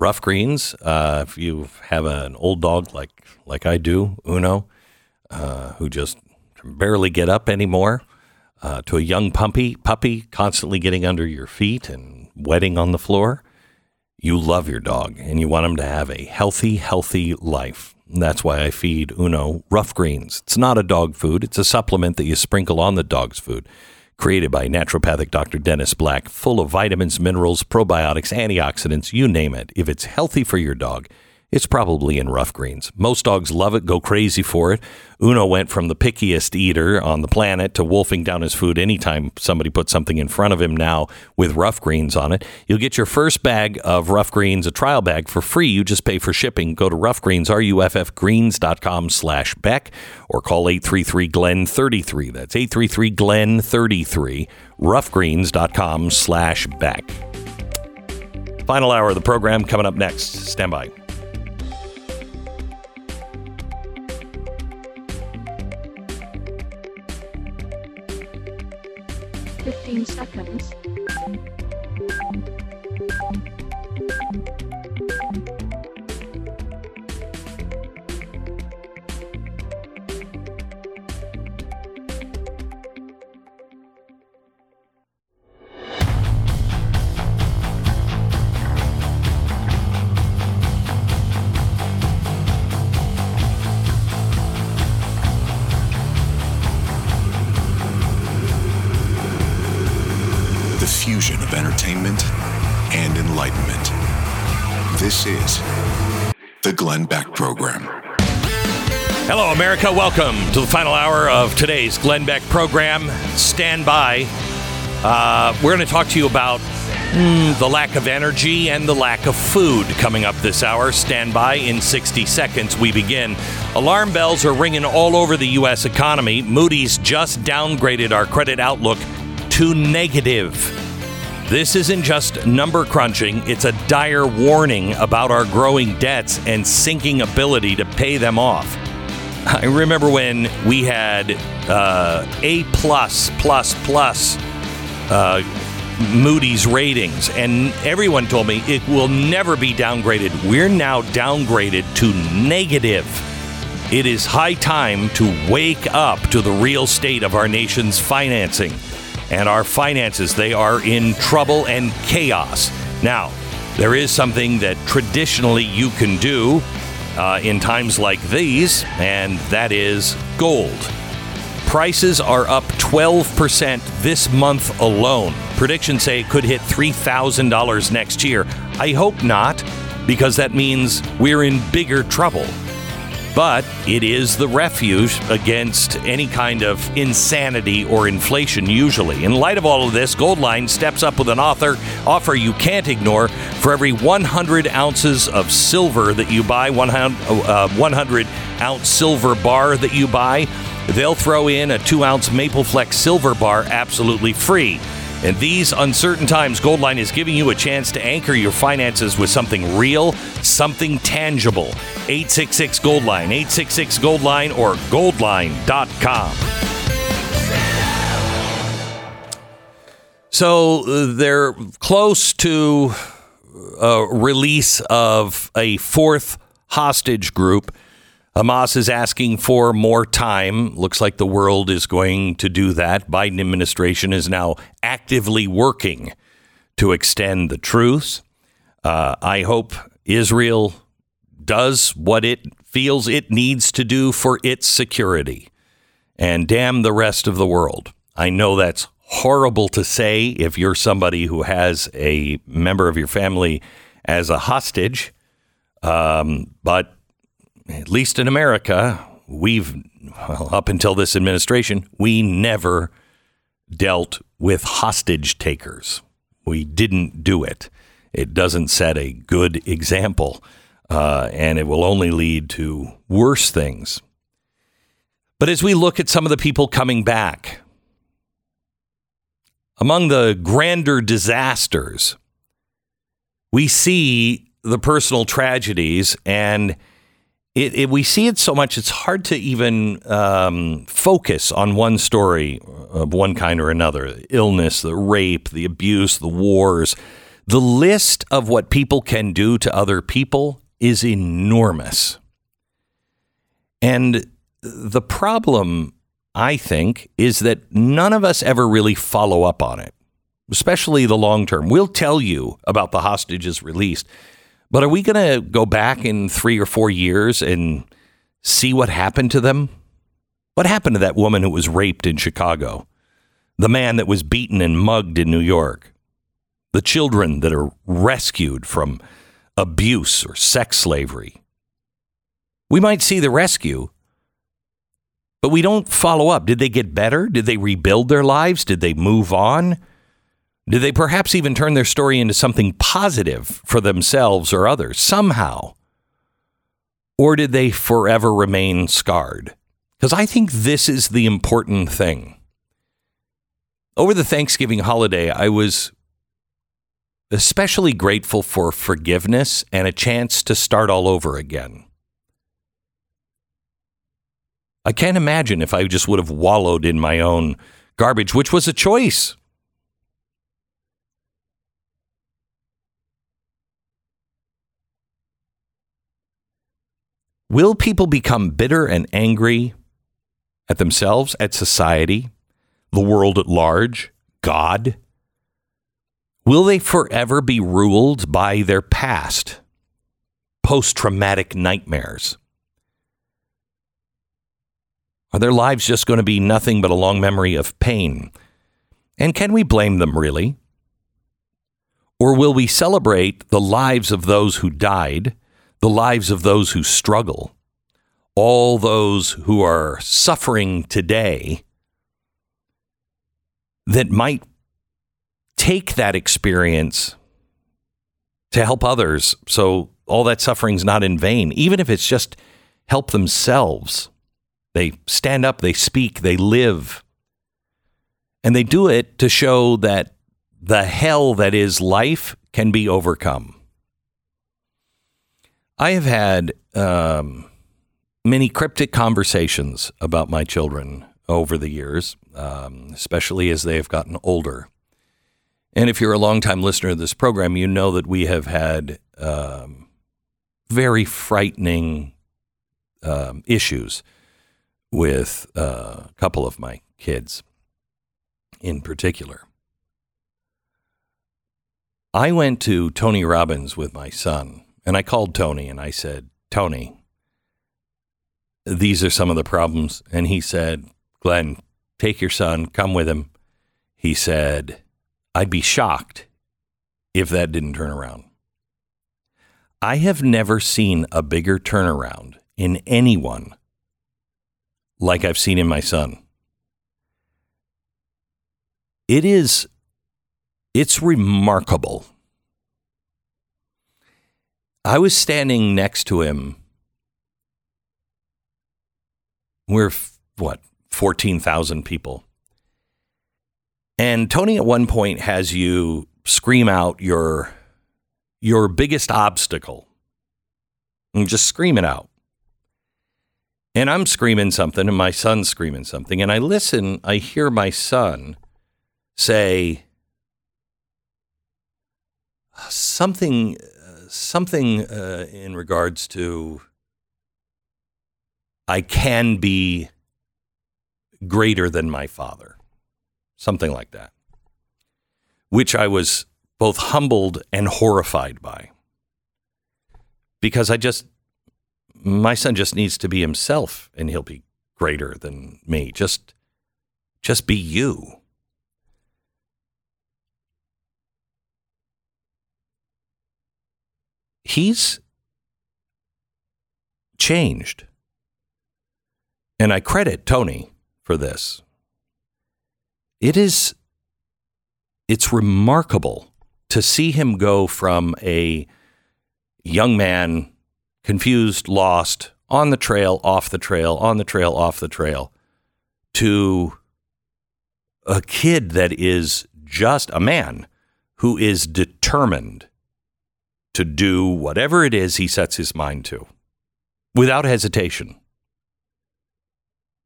Ruff Greens. Uh, if you have an old dog like like I do, Uno, uh, who just can barely get up anymore, uh, to a young puppy puppy constantly getting under your feet and wetting on the floor, you love your dog and you want him to have a healthy, healthy life. And that's why I feed Uno Ruff Greens. It's not a dog food; it's a supplement that you sprinkle on the dog's food created by naturopathic Dr. Dennis Black, full of vitamins, minerals, probiotics, antioxidants, you name it. If it's healthy for your dog, it's probably in Ruff Greens. Most dogs love it, go crazy for it. Uno went from the pickiest eater on the planet to wolfing down his food anytime somebody puts something in front of him now with Ruff Greens on it. You'll get your first bag of Ruff Greens, a trial bag for free. You just pay for shipping. Go to ruffgreens, R-U-F-F greens.com slash Beck or call 833-GLEN-33. That's 833-GLEN-33, ruffgreens.com slash Beck. Final hour of the program coming up next. Stand by. Seconds. Glenn Beck Program. Hello, America. Welcome to the final hour of today's Glenn Beck program. Stand by. Uh, we're going to talk to you about mm, the lack of energy and the lack of food coming up this hour. Stand by. In 60 seconds, we begin. Alarm bells are ringing all over the U.S. economy. Moody's just downgraded our credit outlook to negative. This isn't just number crunching, it's a dire warning about our growing debts and sinking ability to pay them off. I remember when we had uh, A plus plus plus uh, Moody's ratings, and everyone told me it will never be downgraded. We're now downgraded to negative. It is high time to wake up to the real state of our nation's financing and our finances. They are in trouble and chaos. Now, there is something that traditionally you can do uh, in times like these, and that is gold. Prices are up 12% this month alone. Predictions say it could hit $3,000 next year. I hope not, because that means we're in bigger trouble. But it is the refuge against any kind of insanity or inflation, usually. In light of all of this, Goldline steps up with an author offer you can't ignore. For every 100 ounces of silver that you buy, 100, uh, 100 ounce silver bar that you buy, they'll throw in a 2 ounce Maple Flex silver bar absolutely free. In these uncertain times, Goldline is giving you a chance to anchor your finances with something real, something tangible. 866 Goldline, 866 Goldline, or goldline.com. So uh, they're close to a release of a fourth hostage group. Hamas is asking for more time. Looks like the world is going to do that. Biden administration is now actively working to extend the truce. Uh, I hope Israel does what it feels it needs to do for its security, and damn the rest of the world. I know that's horrible to say if you're somebody who has a member of your family as a hostage, um, but at least in America, we've, well, up until this administration, we never dealt with hostage takers. We didn't do it. It doesn't set a good example uh, and it will only lead to worse things. But as we look at some of the people coming back, among the grander disasters, we see the personal tragedies and it, it, we see it so much it's hard to even um, focus on one story of one kind or another. Illness the rape the abuse the wars. The list of what people can do to other people is enormous. And the problem i think is that none of us ever really follow up on it especially the long term. We'll tell you about the hostages released but are we going to go back in three or four years and see what happened to them? What happened to that woman who was raped in Chicago? The man that was beaten and mugged in New York? The children that are rescued from abuse or sex slavery? We might see the rescue, but we don't follow up. Did they get better? Did they rebuild their lives? Did they move on? Did they perhaps even turn their story into something positive for themselves or others somehow? Or did they forever remain scarred? Because I think this is the important thing. Over the Thanksgiving holiday, I was especially grateful for forgiveness and a chance to start all over again. I can't imagine if I just would have wallowed in my own garbage, which was a choice. Will people become bitter and angry at themselves, at society, the world at large, God? Will they forever be ruled by their past, post traumatic nightmares? Are their lives just going to be nothing but a long memory of pain? And can we blame them really? Or will we celebrate the lives of those who died the lives of those who struggle, all those who are suffering today that might take that experience to help others so all that suffering's not in vain, even if it's just help themselves. They stand up, they speak, they live. And they do it to show that the hell that is life can be overcome. I have had um, many cryptic conversations about my children over the years, um, especially as they have gotten older. And if you're a longtime listener to this program, you know that we have had um, very frightening um, issues with uh, a couple of my kids in particular. I went to Tony Robbins with my son and I called Tony and I said, Tony, these are some of the problems. And he said, Glenn, take your son, come with him. He said, I'd be shocked if that didn't turn around. I have never seen a bigger turnaround in anyone like I've seen in my son. It is, it's remarkable I was standing next to him. We're, what, 14,000 people. And Tony at one point has you scream out your your biggest obstacle. And just scream it out. And I'm screaming something and my son's screaming something and I listen, I hear my son say something something uh, in regards to I can be greater than my father, something like that, which I was both humbled and horrified by. Because I just, my son just needs to be himself and he'll be greater than me. Just, just be you. He's changed. And I credit Tony for this. It is it's remarkable to see him go from a young man confused, lost, on the trail, off the trail, on the trail, off the trail, to a kid that is just a man who is determined to do whatever it is he sets his mind to without hesitation.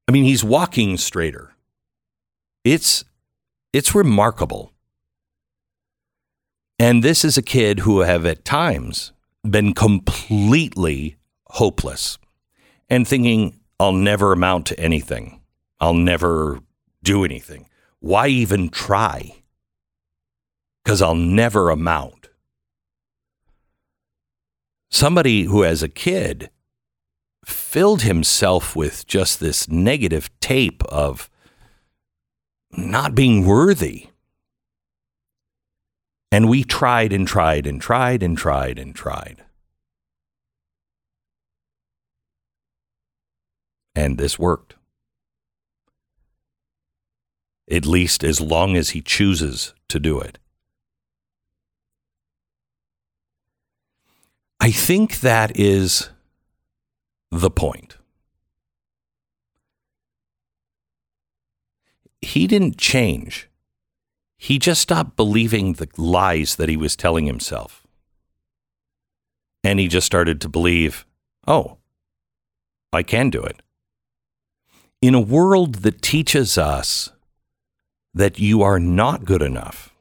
I mean, he's walking straighter. It's it's remarkable. And this is a kid who have at times been completely hopeless and thinking I'll never amount to anything. I'll never do anything. Why even try? Cuz I'll never amount. Somebody who as a kid filled himself with just this negative tape of not being worthy. And we tried and tried and tried and tried and tried. And this worked. At least as long as he chooses to do it. I think that is the point. He didn't change. He just stopped believing the lies that he was telling himself. And he just started to believe, oh, I can do it. In a world that teaches us that you are not good enough,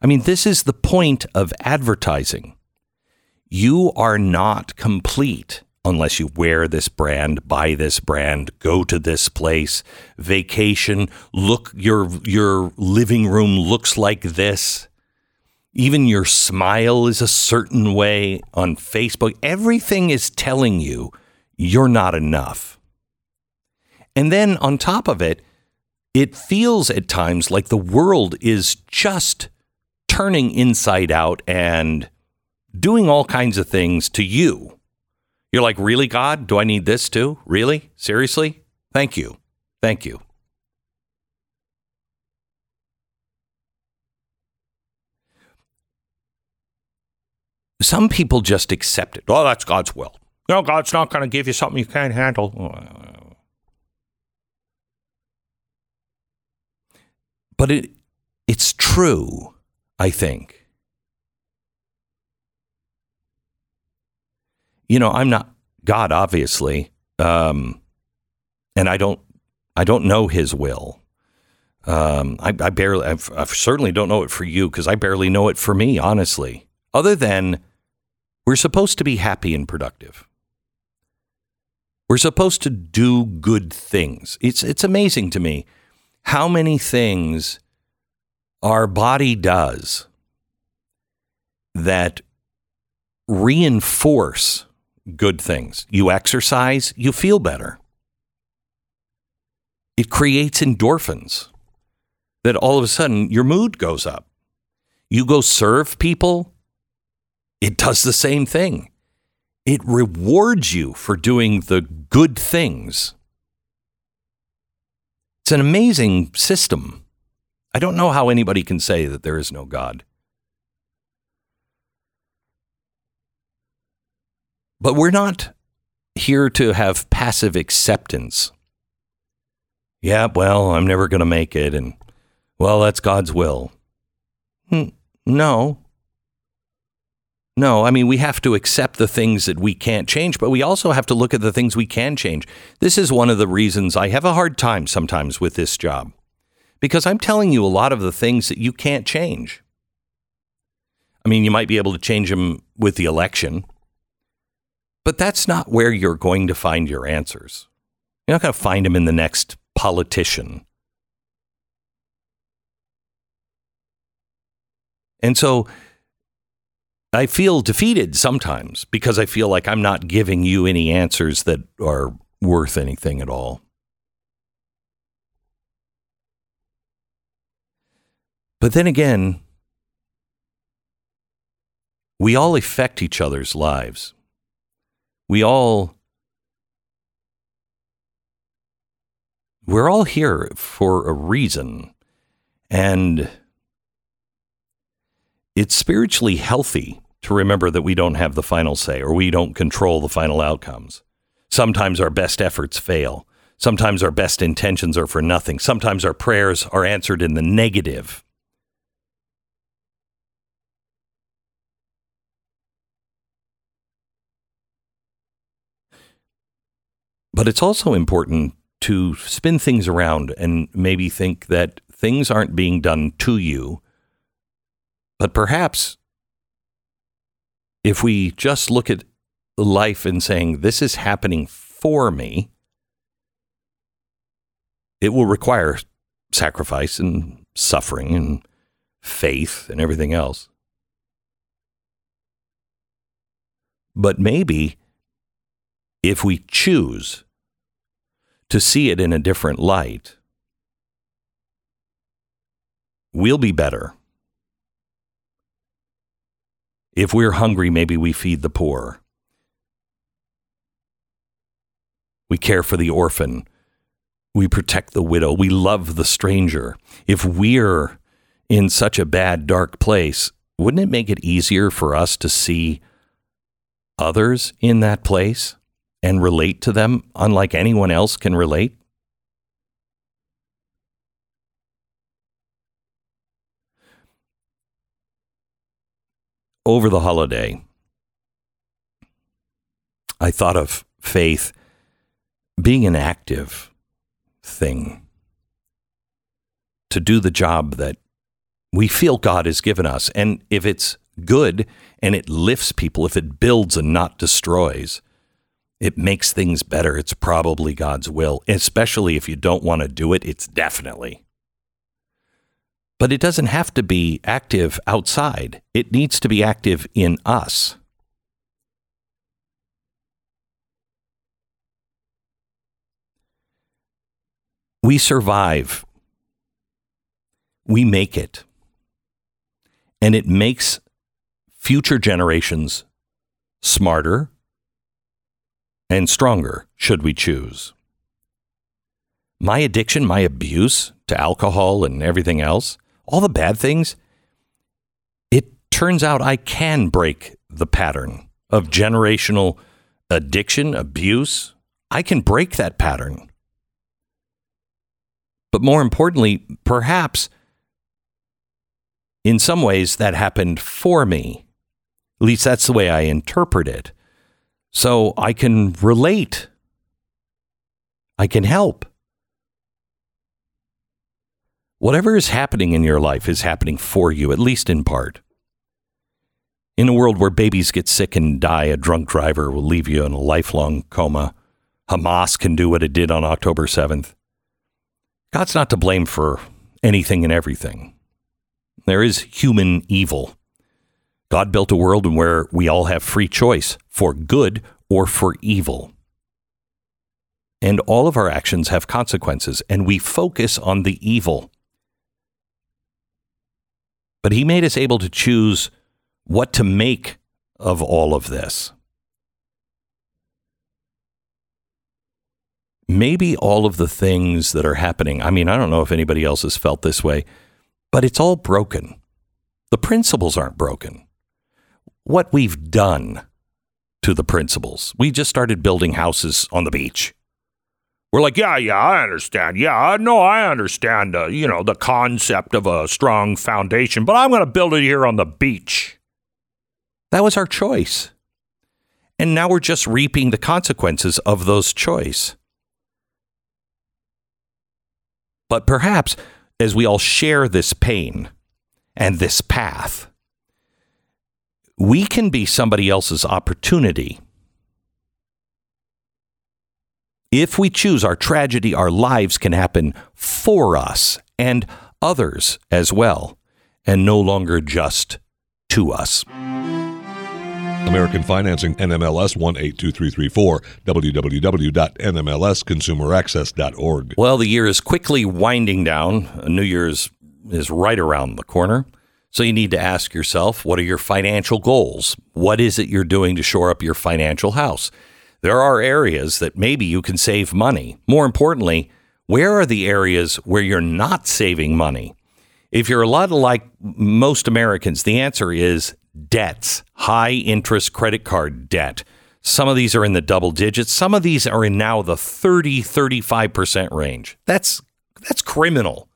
I mean, this is the point of advertising. You are not complete unless you wear this brand, buy this brand, go to this place, vacation, look your your living room looks like this. Even your smile is a certain way on Facebook. Everything is telling you you're not enough. And then on top of it, it feels at times like the world is just turning inside out and doing all kinds of things to you you're like, really, God? Do I need this too? Really? Seriously? Thank you. Thank you. Some people just accept it. Oh, that's God's will. No, God's not going to give you something you can't handle. But it, it's true, I think. You know, I'm not God, obviously, um, and I don't, I don't know His will. Um, I, I, barely, I've, I certainly don't know it for you because I barely know it for me, honestly. Other than we're supposed to be happy and productive. We're supposed to do good things. It's it's amazing to me how many things our body does that reinforce good things. You exercise, you feel better. It creates endorphins that all of a sudden your mood goes up. You go serve people, it does the same thing. It rewards you for doing the good things. It's an amazing system. I don't know how anybody can say that there is no God. But we're not here to have passive acceptance. Yeah, well, I'm never going to make it. And, well, that's God's will. Hmm, no. No, I mean, we have to accept the things that we can't change, but we also have to look at the things we can change. This is one of the reasons I have a hard time sometimes with this job because I'm telling you a lot of the things that you can't change. I mean, you might be able to change them with the election, but that's not where you're going to find your answers. You're not going to find them in the next politician. And so I feel defeated sometimes because I feel like I'm not giving you any answers that are worth anything at all. But then again, we all affect each other's lives we all we're all here for a reason and it's spiritually healthy to remember that we don't have the final say or we don't control the final outcomes. Sometimes our best efforts fail. Sometimes our best intentions are for nothing. Sometimes our prayers are answered in the negative. But it's also important to spin things around and maybe think that things aren't being done to you, but perhaps if we just look at life and saying, this is happening for me, it will require sacrifice and suffering and faith and everything else. But maybe if we choose to see it in a different light, we'll be better. If we're hungry, maybe we feed the poor. We care for the orphan. We protect the widow. We love the stranger. If we're in such a bad, dark place, wouldn't it make it easier for us to see others in that place and relate to them unlike anyone else can relate? Over the holiday, I thought of faith being an active thing to do the job that we feel God has given us. And if it's good and it lifts people, if it builds and not destroys, it makes things better. It's probably God's will, especially if you don't want to do it, it's definitely. But it doesn't have to be active outside, it needs to be active in us. We survive. We make it. And it makes future generations smarter and stronger, should we choose. My addiction, my abuse to alcohol and everything else, all the bad things, it turns out I can break the pattern of generational addiction, abuse. I can break that pattern. But more importantly, perhaps in some ways that happened for me. At least that's the way I interpret it. So I can relate. I can help. Whatever is happening in your life is happening for you, at least in part. In a world where babies get sick and die, a drunk driver will leave you in a lifelong coma. Hamas can do what it did on October 7th. God's not to blame for anything and everything. There is human evil. God built a world where we all have free choice for good or for evil. And all of our actions have consequences, and we focus on the evil. But He made us able to choose what to make of all of this. maybe all of the things that are happening, I mean, I don't know if anybody else has felt this way, but it's all broken. The principles aren't broken. What we've done to the principles, we just started building houses on the beach. We're like, yeah, yeah, I understand. Yeah, no, I understand, uh, you know, the concept of a strong foundation, but I'm going to build it here on the beach. That was our choice. And now we're just reaping the consequences of those choice. But perhaps as we all share this pain and this path, we can be somebody else's opportunity. If we choose our tragedy, our lives can happen for us and others as well, and no longer just to us. American Financing, NMLS 182334, www.nmlsconsumeraccess.org. Well, the year is quickly winding down. New Year's is right around the corner. So you need to ask yourself, what are your financial goals? What is it you're doing to shore up your financial house? There are areas that maybe you can save money. More importantly, where are the areas where you're not saving money? If you're a lot like most Americans, the answer is debts, high interest credit card debt. Some of these are in the double digits. Some of these are in now the 30, 35% range. That's that's criminal.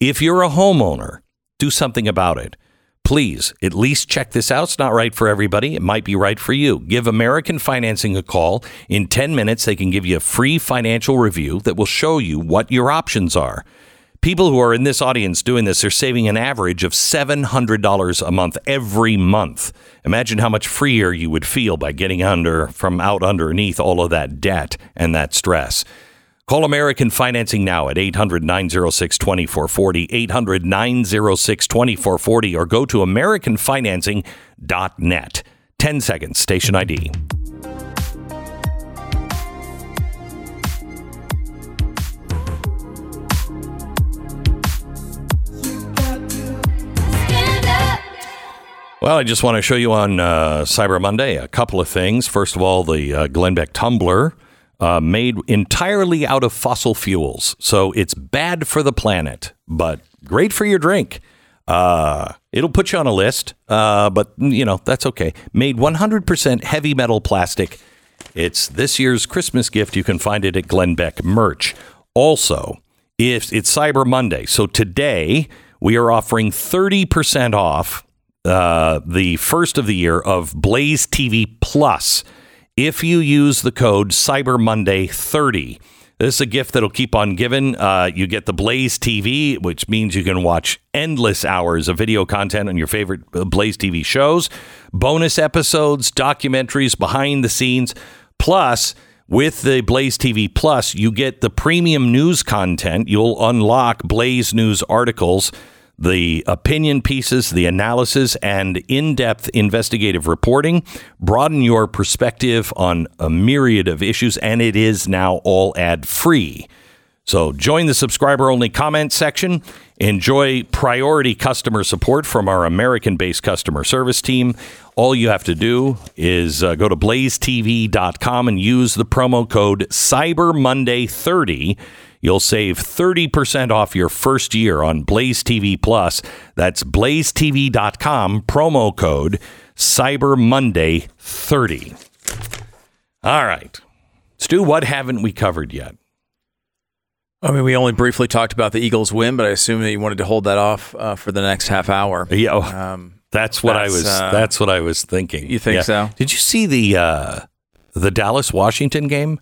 If you're a homeowner, do something about it. Please, at least check this out. It's not right for everybody. It might be right for you. Give American Financing a call. In 10 minutes, they can give you a free financial review that will show you what your options are. People who are in this audience doing this are saving an average of $700 a month every month. Imagine how much freer you would feel by getting under from out underneath all of that debt and that stress. Call American Financing now at 800 906 2440, 800 906 2440, or go to AmericanFinancing.net. 10 seconds, station ID. Well, I just want to show you on uh, Cyber Monday a couple of things. First of all, the uh, Glenn Beck tumbler uh, made entirely out of fossil fuels. So it's bad for the planet, but great for your drink. Uh, it'll put you on a list, uh, but you know, that's okay. Made 100% heavy metal plastic. It's this year's Christmas gift. You can find it at Glenn Beck merch. Also, if it's Cyber Monday, so today we are offering 30% off uh, the first of the year of Blaze TV Plus if you use the code Cyber Monday 30. This is a gift that'll keep on giving. Uh, you get the Blaze TV, which means you can watch endless hours of video content on your favorite uh, Blaze TV shows, bonus episodes, documentaries, behind the scenes. Plus, with the Blaze TV Plus, you get the premium news content. You'll unlock Blaze News articles the opinion pieces, the analysis, and in depth investigative reporting broaden your perspective on a myriad of issues, and it is now all ad free. So join the subscriber only comment section. Enjoy priority customer support from our American based customer service team. All you have to do is uh, go to blazetv.com and use the promo code CyberMonday30 You'll save 30% off your first year on Blaze TV Plus. That's blazetv.com, promo code Cyber Monday 30. All right. Stu, what haven't we covered yet? I mean, we only briefly talked about the Eagles win, but I assume that you wanted to hold that off uh, for the next half hour. Yeah, um, that's what that's, I was. Uh, that's what I was thinking. You think yeah. so? Did you see the uh, the Dallas Washington game?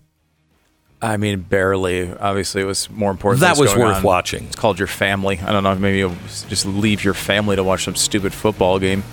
I mean, barely. Obviously, it was more important. That was worth on. watching. It's called your family. I don't know. Maybe you'll just leave your family to watch some stupid football game.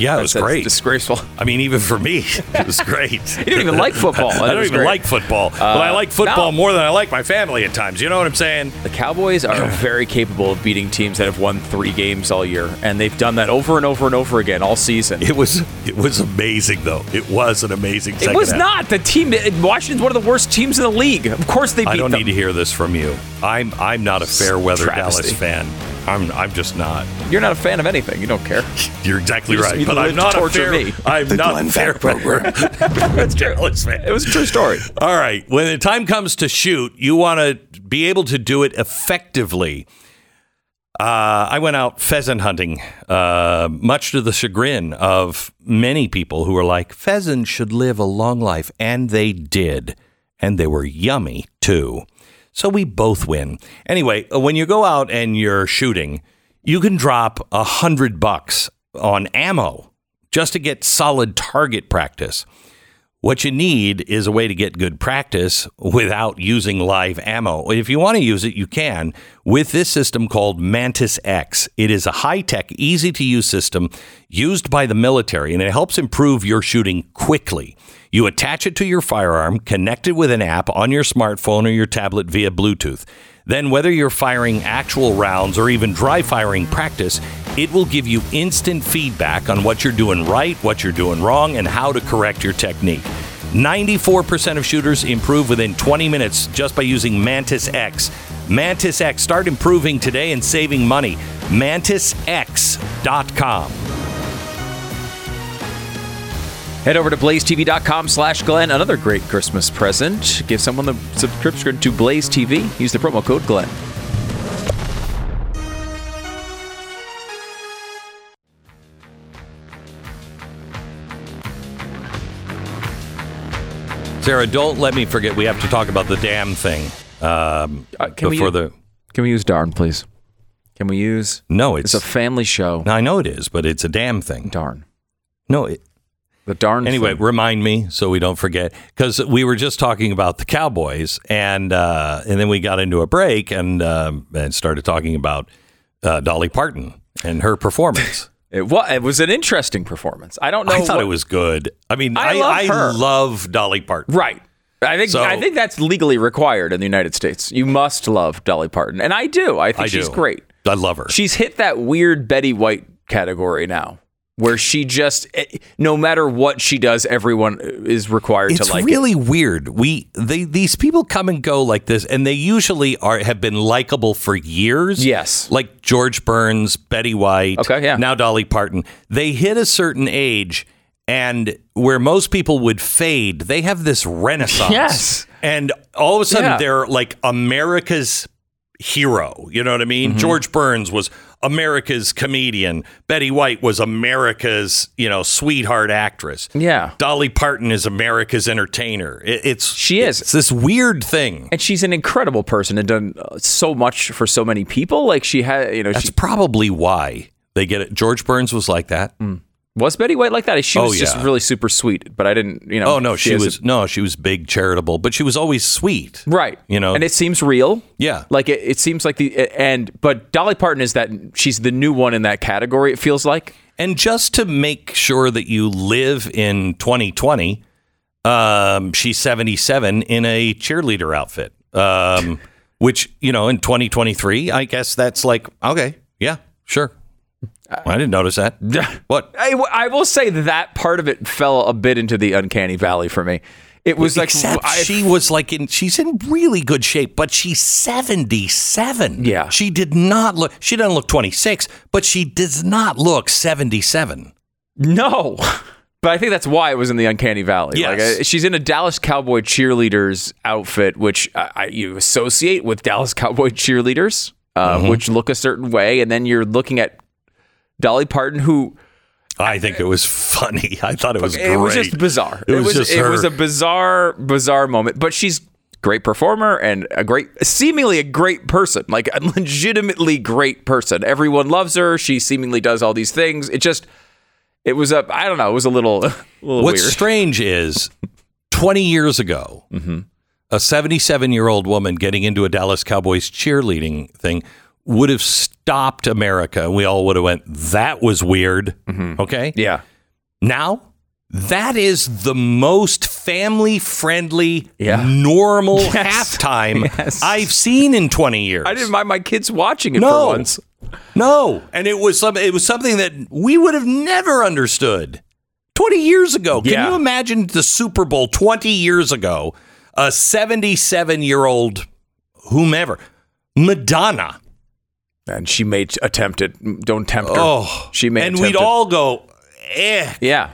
Yeah, it was that's, great. disgraceful. I mean, even for me, it was great. you don't even like football. I don't even great. like football, uh, but I like football more than I like my family at times. You know what I'm saying? The Cowboys are very capable of beating teams that have won three games all year, and they've done that over and over and over again all season. It was it was amazing, though. It was an amazing. It was half. not the team. Washington's one of the worst teams in the league. Of course, they. Beat I don't them. need to hear this from you. I'm I'm not a fair weather Dallas fan. I'm I'm just not. You're not a fan of anything. You don't care. You're exactly you right. But I'm not a fair. Me. I'm the not Glenn fair program. That's true. It was a true story. All right. When the time comes to shoot, you want to be able to do it effectively. Uh, I went out pheasant hunting, uh, much to the chagrin of many people who were like, pheasants should live a long life. And they did. And they were yummy, too. So we both win. Anyway, uh, when you go out and you're shooting, you can drop a hundred bucks on ammo just to get solid target practice. What you need is a way to get good practice without using live ammo. If you want to use it, you can with this system called Mantis X. It is a high tech, easy to use system used by the military, and it helps improve your shooting quickly. You attach it to your firearm, connect it with an app on your smartphone or your tablet via Bluetooth. Then, whether you're firing actual rounds or even dry firing practice, it will give you instant feedback on what you're doing right, what you're doing wrong, and how to correct your technique. 94% of shooters improve within 20 minutes just by using Mantis X. Mantis X, start improving today and saving money. MantisX.com. Head over to blazetv.com slash Glenn. Another great Christmas present. Give someone the subscription to Blaze TV. Use the promo code Glenn. Sarah, don't let me forget. We have to talk about the damn thing um, uh, can before we, the. Can we use darn, please? Can we use? No, it's, it's a family show. I know it is, but it's a damn thing. Darn. No, it, the darn. Anyway, thing. remind me so we don't forget because we were just talking about the Cowboys, and uh, and then we got into a break and um and started talking about uh, Dolly Parton and her performance. it was, it was an interesting performance. I don't know. I thought what- it was good. I mean, I I love I, love Dolly Parton. right. I think So- I think that's legally required in the United States. You must love Dolly Parton, and I do. I think I she's do. great. I love her. She's hit that weird Betty White category now, where she just, eh, no matter what she does, everyone is required it's to like it. really weird. We they these people come and go like this, and they usually are have been likable for years. Yes. like George Burns, Betty White. Okay, yeah. Now Dolly Parton. They hit a certain age, and where most people would fade, they have this renaissance. Yes. and all of a sudden Yeah. they're like America's hero. You know what I mean? Mm-hmm. George Burns was America's comedian. Betty White was America's, you know, sweetheart actress. Yeah. Dolly Parton is America's entertainer. It, it's She is. It's this weird thing. And she's an incredible person and done uh, so much for so many people. Like she had, you know, That's she probably why they get it. George Burns was like that. Was Betty White like that. She Oh, was just really super sweet, but I didn't, you know. Oh no, she has a- was no, she was big, charitable, but she was always sweet. right. You know, and it seems real. Yeah. like it, it seems like the and but Dolly Parton is that she's the new one in that category. It feels like. And just to make sure that you live in 2020, um, she's 77 in a cheerleader outfit. Um, which, you know, in 2023, I guess that's like, okay, yeah, sure. I didn't notice that. What? I will say that part of it fell a bit into the uncanny valley for me. It was like Except I- she was like in, she's in really good shape, but she's 77. Yeah. She did not look, she doesn't look 26, but she does not look 77. No. But I think that's why it was in the uncanny valley. Yes. Like uh, she's in a Dallas Cowboy cheerleaders outfit, which I, I, you associate with Dallas Cowboy cheerleaders, uh, Mm-hmm. which look a certain way, and then you're looking at Dolly Parton, who I think it was funny. I thought it was great. it was just bizarre. It was just it her. was a bizarre, bizarre moment. But she's a great performer and a great, seemingly a great person, like a legitimately great person. Everyone loves her. She seemingly does all these things. It just, it was a, I don't know, it was a little, a little What's weird. strange is 20 years ago, Mm-hmm. a 77 year old woman getting into a Dallas Cowboys cheerleading thing would have stopped America. And we all would have went, that was weird. Okay. Mm-hmm. yeah. Now, that is the most family friendly, Yeah. normal Yes. halftime Yes. I've seen in 20 years. I didn't mind my kids watching it No. for once. No, and it was some, it was something that we would have never understood 20 years ago. Can Yeah. you imagine the Super Bowl 20 years ago? A 77 year old whomever, Madonna. And she made attempted. Don't tempt her. Oh, she made and we'd attempted. all go, eh. Yeah.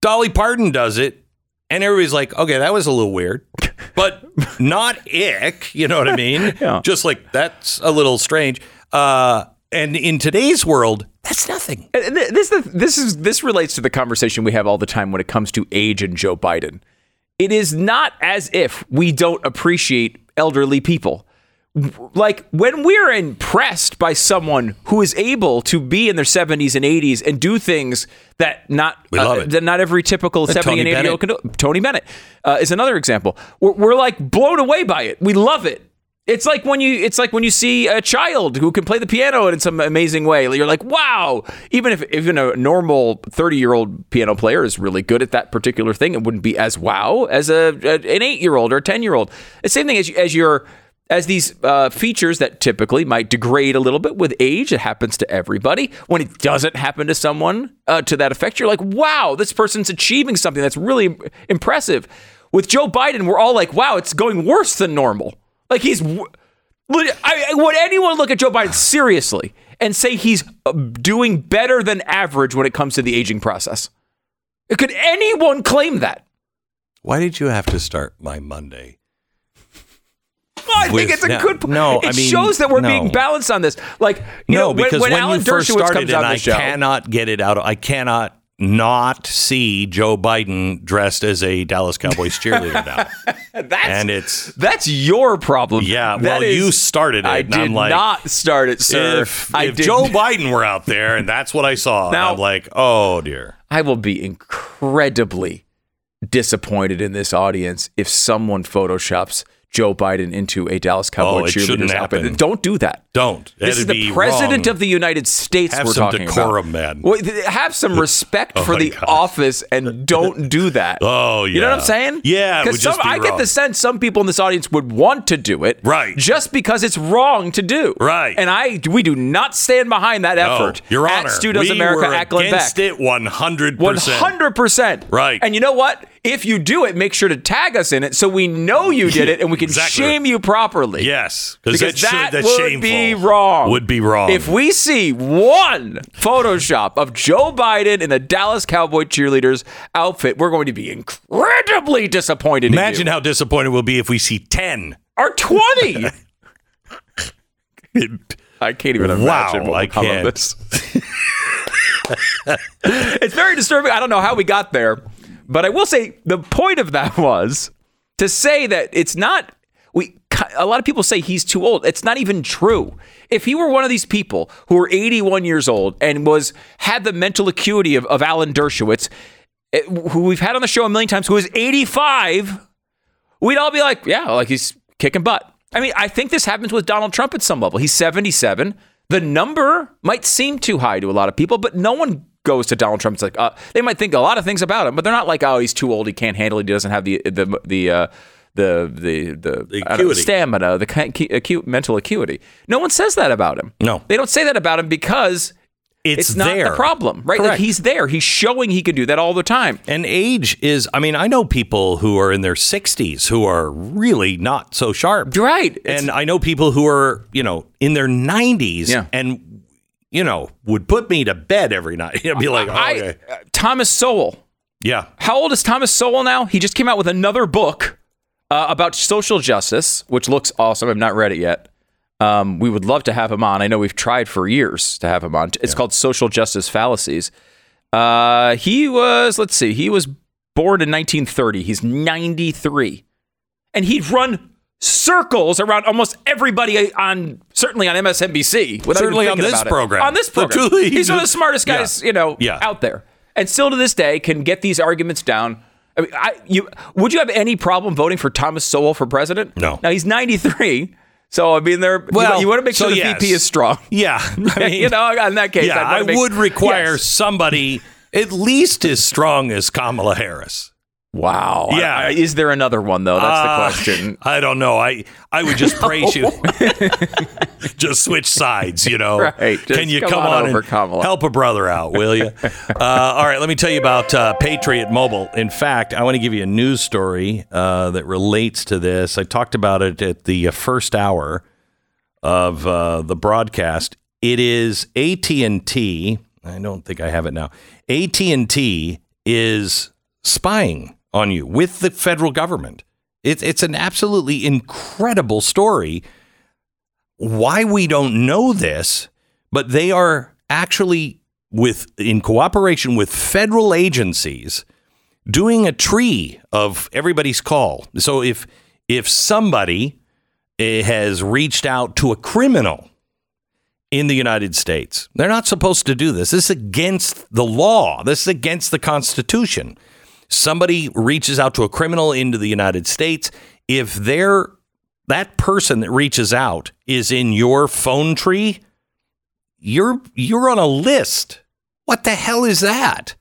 Dolly Parton does it, and everybody's like, okay, that was a little weird, but not ick. You know what I mean? Yeah. Just like that's a little strange. Uh, and in today's world, that's nothing. And This this is this relates to the conversation we have all the time when it comes to age and Joe Biden. It is not as if we don't appreciate elderly people. Like when we're impressed by someone who is able to be in their 70s and 80s and do things that not uh, We love it. that not every typical 70 Tony and 80 year old can do. Tony Bennett uh, is another example. We're, we're like blown away by it. We love it. It's like when you it's like when you see a child who can play the piano in some amazing way. You're like, wow. Even if even a normal 30 year old piano player is really good at that particular thing, it wouldn't be as wow as a, a- an eight year old or a 10 year old. The same thing as as your as these uh, features that typically might degrade a little bit with age, it happens to everybody. When it doesn't happen to someone uh, to that effect, you're like, wow, this person's achieving something that's really impressive. With Joe Biden, we're all like, wow, it's going worse than normal. Like he's. I- would anyone look at Joe Biden seriously and say he's uh, doing better than average when it comes to the aging process? Could anyone claim that? Why did you have to start my Monday? I think it's a no, good. no, it I mean, shows that we're no. being balanced on this. Like you no, know, when, because when, when, Alan you first Dershowitz started, comes and on I the show, cannot get it out. Of, I cannot not see Joe Biden dressed as a Dallas Cowboys cheerleader now. That's and it's that's your problem. yeah, That well, is- you started it. I and did I'm like, not start it, sir. if, if Joe Biden were out there and that's what I saw, Now- I'm like, oh dear. I will be incredibly disappointed in this audience if someone photoshops Joe Biden into a Dallas Cowboy Oh, cheerleader's happen. Don't do that. Don't. This That'd is the president wrong. of the United States Have we're some talking decorum, about. man. Well, have some oh, respect Oh for the gosh. office and don't do that. Oh, yeah. You know what. I'm saying? Yeah, Because be I get the sense some people in this audience would want to do it, Right. Just because it's wrong to do, Right. And I, we do not stand behind that effort. No, Your at Honor, Stu Does we America were at Glenn against Beck. it 100%. One hundred percent. Right. And you know what? If you do it, make sure to tag us in it so we know you did it and we can Exactly. shame you properly. Yes, Because that, should, that would shameful. be wrong. Would be wrong. If we see one Photoshop of Joe Biden in the Dallas Cowboy cheerleaders outfit, we're going to be incredibly disappointed. Imagine in you. how disappointed we'll be if we see 10. or twenty. I can't even imagine. Wow, what I come of can't. this. it's very disturbing. I don't know how we got there, but I will say the point of that was to say that it's not. We a lot of people say he's too old. It's not even true. If he were one of these people who were 81 years old and was had the mental acuity of, of Alan Dershowitz, eh, who we've had on the show a million times, who is 85, we'd all be like, yeah, like he's kicking butt. I mean, I think this happens with Donald Trump at some level. He's 77. The number might seem too high to a lot of people, but no one goes to Donald Trump. It's like uh, they might think a lot of things about him, but they're not like, oh, he's too old, he can't handle, it, he doesn't have the the the uh, the the the, The know, stamina, the acute mental acuity. No one says that about him. No. they don't say that about him because It's, it's, not there. the problem, right? Like he's there. He's showing he can do that all the time. And age is, I mean, I know people who are in their 60s who are really not so sharp. Right. It's- And I know people who are, you know, in their 90s Yeah. and, you know, would put me to bed every night. You'd be like, oh, I, okay. uh, Thomas Sowell. Yeah. How old is Thomas Sowell now? He just came out with another book uh, about social justice, which looks awesome. I've not read it yet. Um, we would love to have him on. I know we've tried for years to have him on. It's called Social Justice Fallacies. Uh, he was, let's see, he was born in 1930. He's 93. And he'd run circles around almost everybody on, certainly on MSNBC. Certainly on this program. On this program. He's one of the smartest guys, Yeah. you know, Yeah. out there. And still to this day can get these arguments down. I mean, I, you would you have any problem voting for Thomas Sowell for president? No. Now he's 93. So I mean, there. Well, you, you want to make sure so the yes. VP is strong. Yeah. I mean, you know, in that case, yeah, I'd make- would require Yes. somebody at least as strong as Kamala Harris. Wow. Yeah. I- I- is there another one though? That's Uh, the question. I don't know. I I would just praise you. just switch sides, you know. Right. Just Can you come come, on on, over, and Kamala. help a brother out, will you? uh, all right, let me tell you about uh, Patriot Mobile. In fact, I want to give you a news story uh, that relates to this. I talked about it at the uh, first hour of uh, the broadcast. It is AT and T. I don't think I have it now. AT and T is spying on you with the federal government. It's it's an absolutely incredible story. Why we don't know this, but they are actually with in cooperation with federal agencies doing a tree of everybody's call. So if if somebody eh, has reached out to a criminal in the United States. They're not supposed to do this. This is against the law. This is against the Constitution. Somebody reaches out to a criminal into the United States. If they're that person that reaches out is in your phone tree, you're you're on a list. What the hell is that?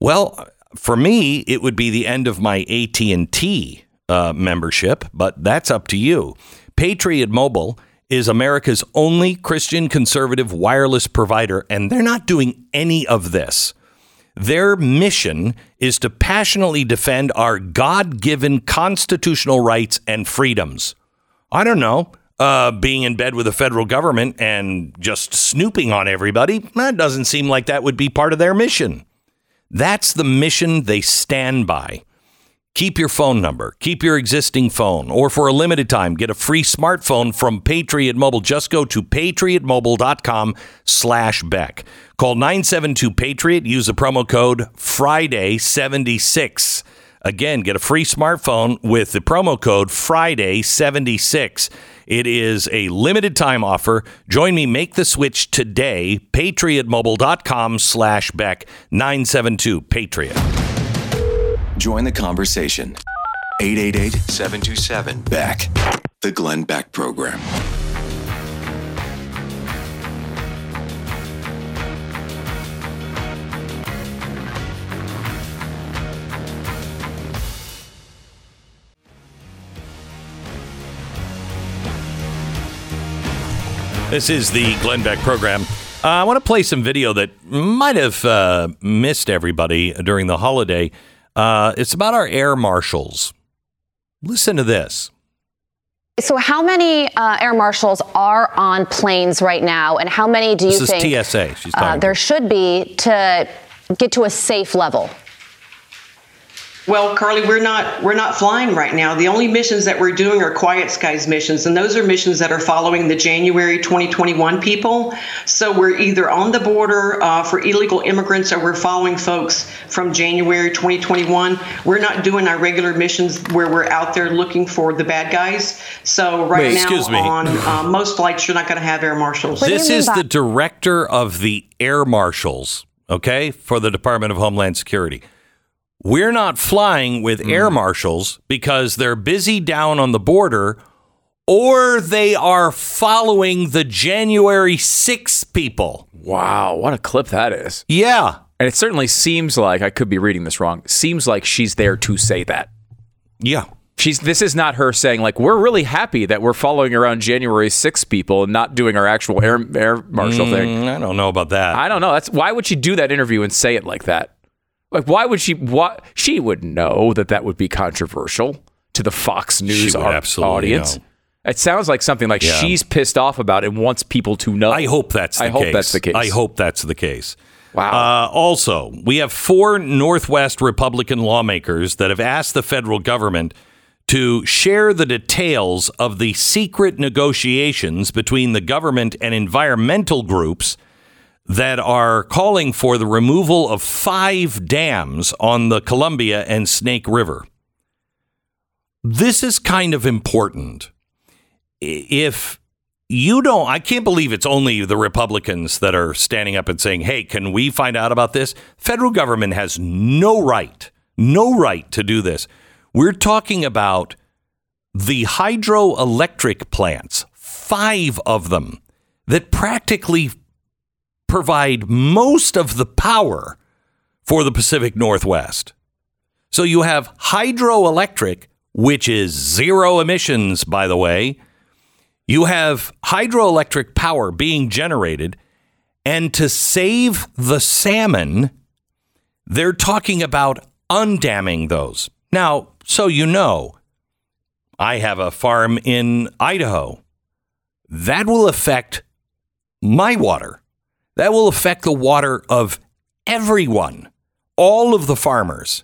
Well, for me, it would be the end of my AT and T uh, membership, but that's up to you. Patriot Mobile is America's only Christian conservative wireless provider, and they're not doing any of this. Their mission is to passionately defend our God given constitutional rights and freedoms. I don't know, uh, being in bed with the federal government and just snooping on everybody, that doesn't seem like that would be part of their mission. That's the mission they stand by Keep your phone number, keep your existing phone, or for a limited time, get a free smartphone from Patriot Mobile. Just go to patriotmobile.com slash Beck. Call 972 Patriot, use the promo code Friday76. Again, get a free smartphone with the promo code Friday76. It is a limited time offer. Join me, make the switch today. Patriotmobile.com slash Beck 972 Patriot. Join the conversation. 888 727 Beck. The Glenn Beck Program. This is the Glenn Beck program. Uh, I want to play some video that might have uh, missed everybody during the holiday. Uh, it's about our air marshals. Listen to this. So, how many uh, air marshals are on planes right now, and how many do you This is think TSA. She's uh, there should be to get to a safe level? Well, Carly, we're not we're not flying right now. The only missions that we're doing are quiet skies missions, and those are missions that are following the January 2021 people. So we're either on the border uh, for illegal immigrants, or we're following folks from January 2021. We're not doing our regular missions where we're out there looking for the bad guys. So right Wait, now, excuse me. on uh, most flights, you're not going to have air marshals. What this is by- the director of the air marshals, okay, for the Department of Homeland Security. We're not flying with Hmm. air marshals because they're busy down on the border or they are following the January 6th people. Wow, what a clip that is. Yeah. And it certainly seems like I could be reading this wrong. Seems like she's there to say that. Yeah. She's this is not her saying like we're really happy that we're following around January 6 people and not doing our actual air air marshal thing. Mm, I don't know about that. I don't know. That's why would she do that interview and say it like that? Like why would she what she would know that that would be controversial to the Fox News absolutely audience. know. It sounds like something like Yeah. she's pissed off about and wants people to know. I hope that's the I case. hope that's the case. I hope that's the case. Wow. Uh, also, we have four Northwest Republican lawmakers that have asked the federal government to share the details of the secret negotiations between the government and environmental groups that are calling for the removal of five dams on the Columbia and Snake River. This is kind of important. If you don't, I can't believe it's only the Republicans that are standing up and saying, hey, can we find out about this? Federal government has no right, no right to do this. We're talking about the hydroelectric plants, five of them, that practically provide most of the power for the Pacific Northwest. So you have hydroelectric, which is zero emissions, by the way. You have hydroelectric power being generated, and to save the salmon, they're talking about undamming those. Now, so you know, I have a farm in Idaho. That will affect my water. That will affect the water of everyone, all of the farmers.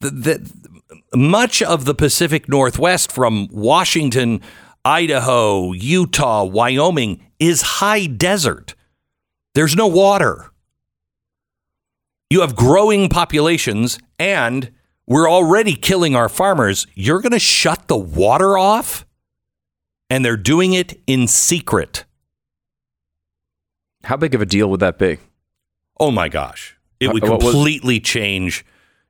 The, the, much of the Pacific Northwest, from Washington, Idaho, Utah, Wyoming, is high desert. There's no water. You have growing populations, and we're already killing our farmers. You're going to shut the water off? And they're doing it in secret. How big of a deal would that be? Oh my gosh. It would was- completely change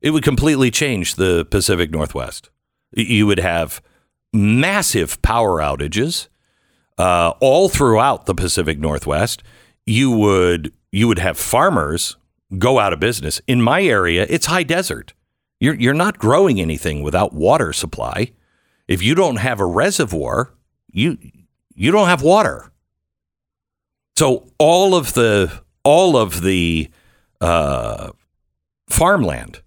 it would completely change the Pacific Northwest. You would have massive power outages uh, all throughout the Pacific Northwest. You would you would have farmers go out of business. In my area, it's high desert. You're you're not growing anything without water supply. If you don't have a reservoir, you you don't have water. So all of the all of the uh, farmland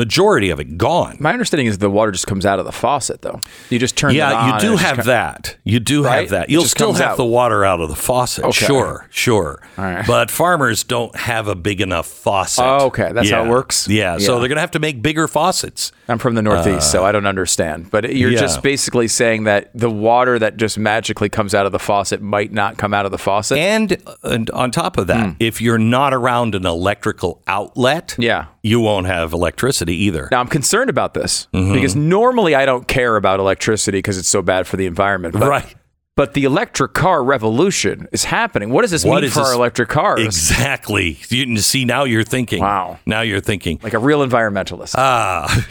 Majority of it gone. My understanding is the water just comes out of the faucet, though. You just turn. Yeah, on you do have that. You do Right? have that. You'll still have out. the water out of the faucet. Okay. Sure, sure. Right. But farmers don't have a big enough faucet. Oh, okay. That's how it works? Yeah. yeah. So they're going to have to make bigger faucets. I'm from the Northeast, so I don't understand. But you're Uh, yeah. just basically saying that the water that just magically comes out of the faucet might not come out of the faucet. And, and on top of that, if you're not around an electrical outlet. Yeah. you won't have electricity either. Now I'm concerned about this Mm-hmm. because normally I don't care about electricity because it's so bad for the environment. But, Right. But the electric car revolution is happening. What does this What mean for our electric cars? Exactly. You see now you're thinking. Wow. Now you're thinking. Like a real environmentalist. Ah.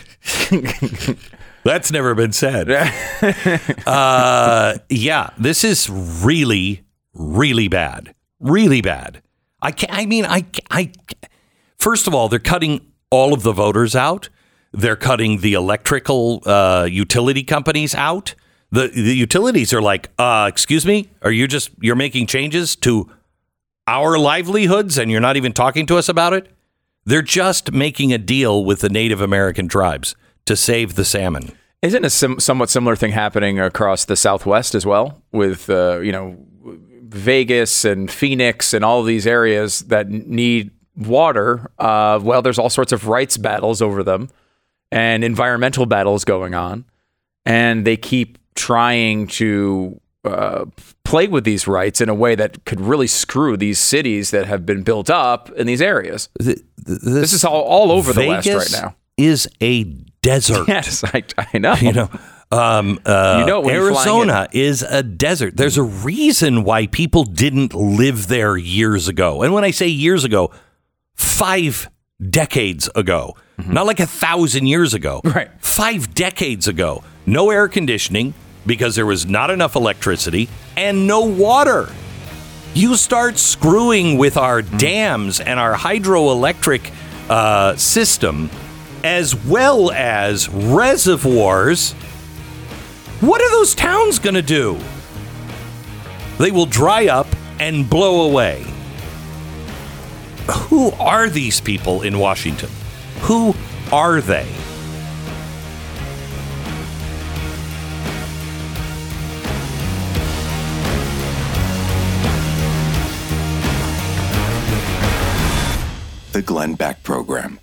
That's never been said. uh, yeah, this is really, really bad. Really bad. I can't, I mean, I, I. First of all, they're cutting all of the voters out. They're cutting the electrical uh, utility companies out. The the utilities are like, uh, excuse me, are you just you're making changes to our livelihoods and you're not even talking to us about it? They're just making a deal with the Native American tribes to save the salmon. Isn't a sim- somewhat similar thing happening across the Southwest as well, with uh, you know Vegas and Phoenix and all these areas that need water? Uh, well, there's all sorts of rights battles over them and environmental battles going on, and they keep trying to uh, play with these rights in a way that could really screw these cities that have been built up in these areas. This, This is all, all over the West right now. Is a desert. Yes, I, I know. You know, um, uh, You know when you're flying Arizona is a desert. There's a reason why people didn't live there years ago. And when I say years ago, five decades ago, not like a thousand years ago. Mm-hmm. Right. Five decades ago. No air conditioning because there was not enough electricity and no water. You start screwing with our Mm-hmm. dams and our hydroelectric uh, system, as well as reservoirs. What are those towns going to do? They will dry up and blow away. Who are these people in Washington? Who are they? The Glenn Beck Program.